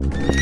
you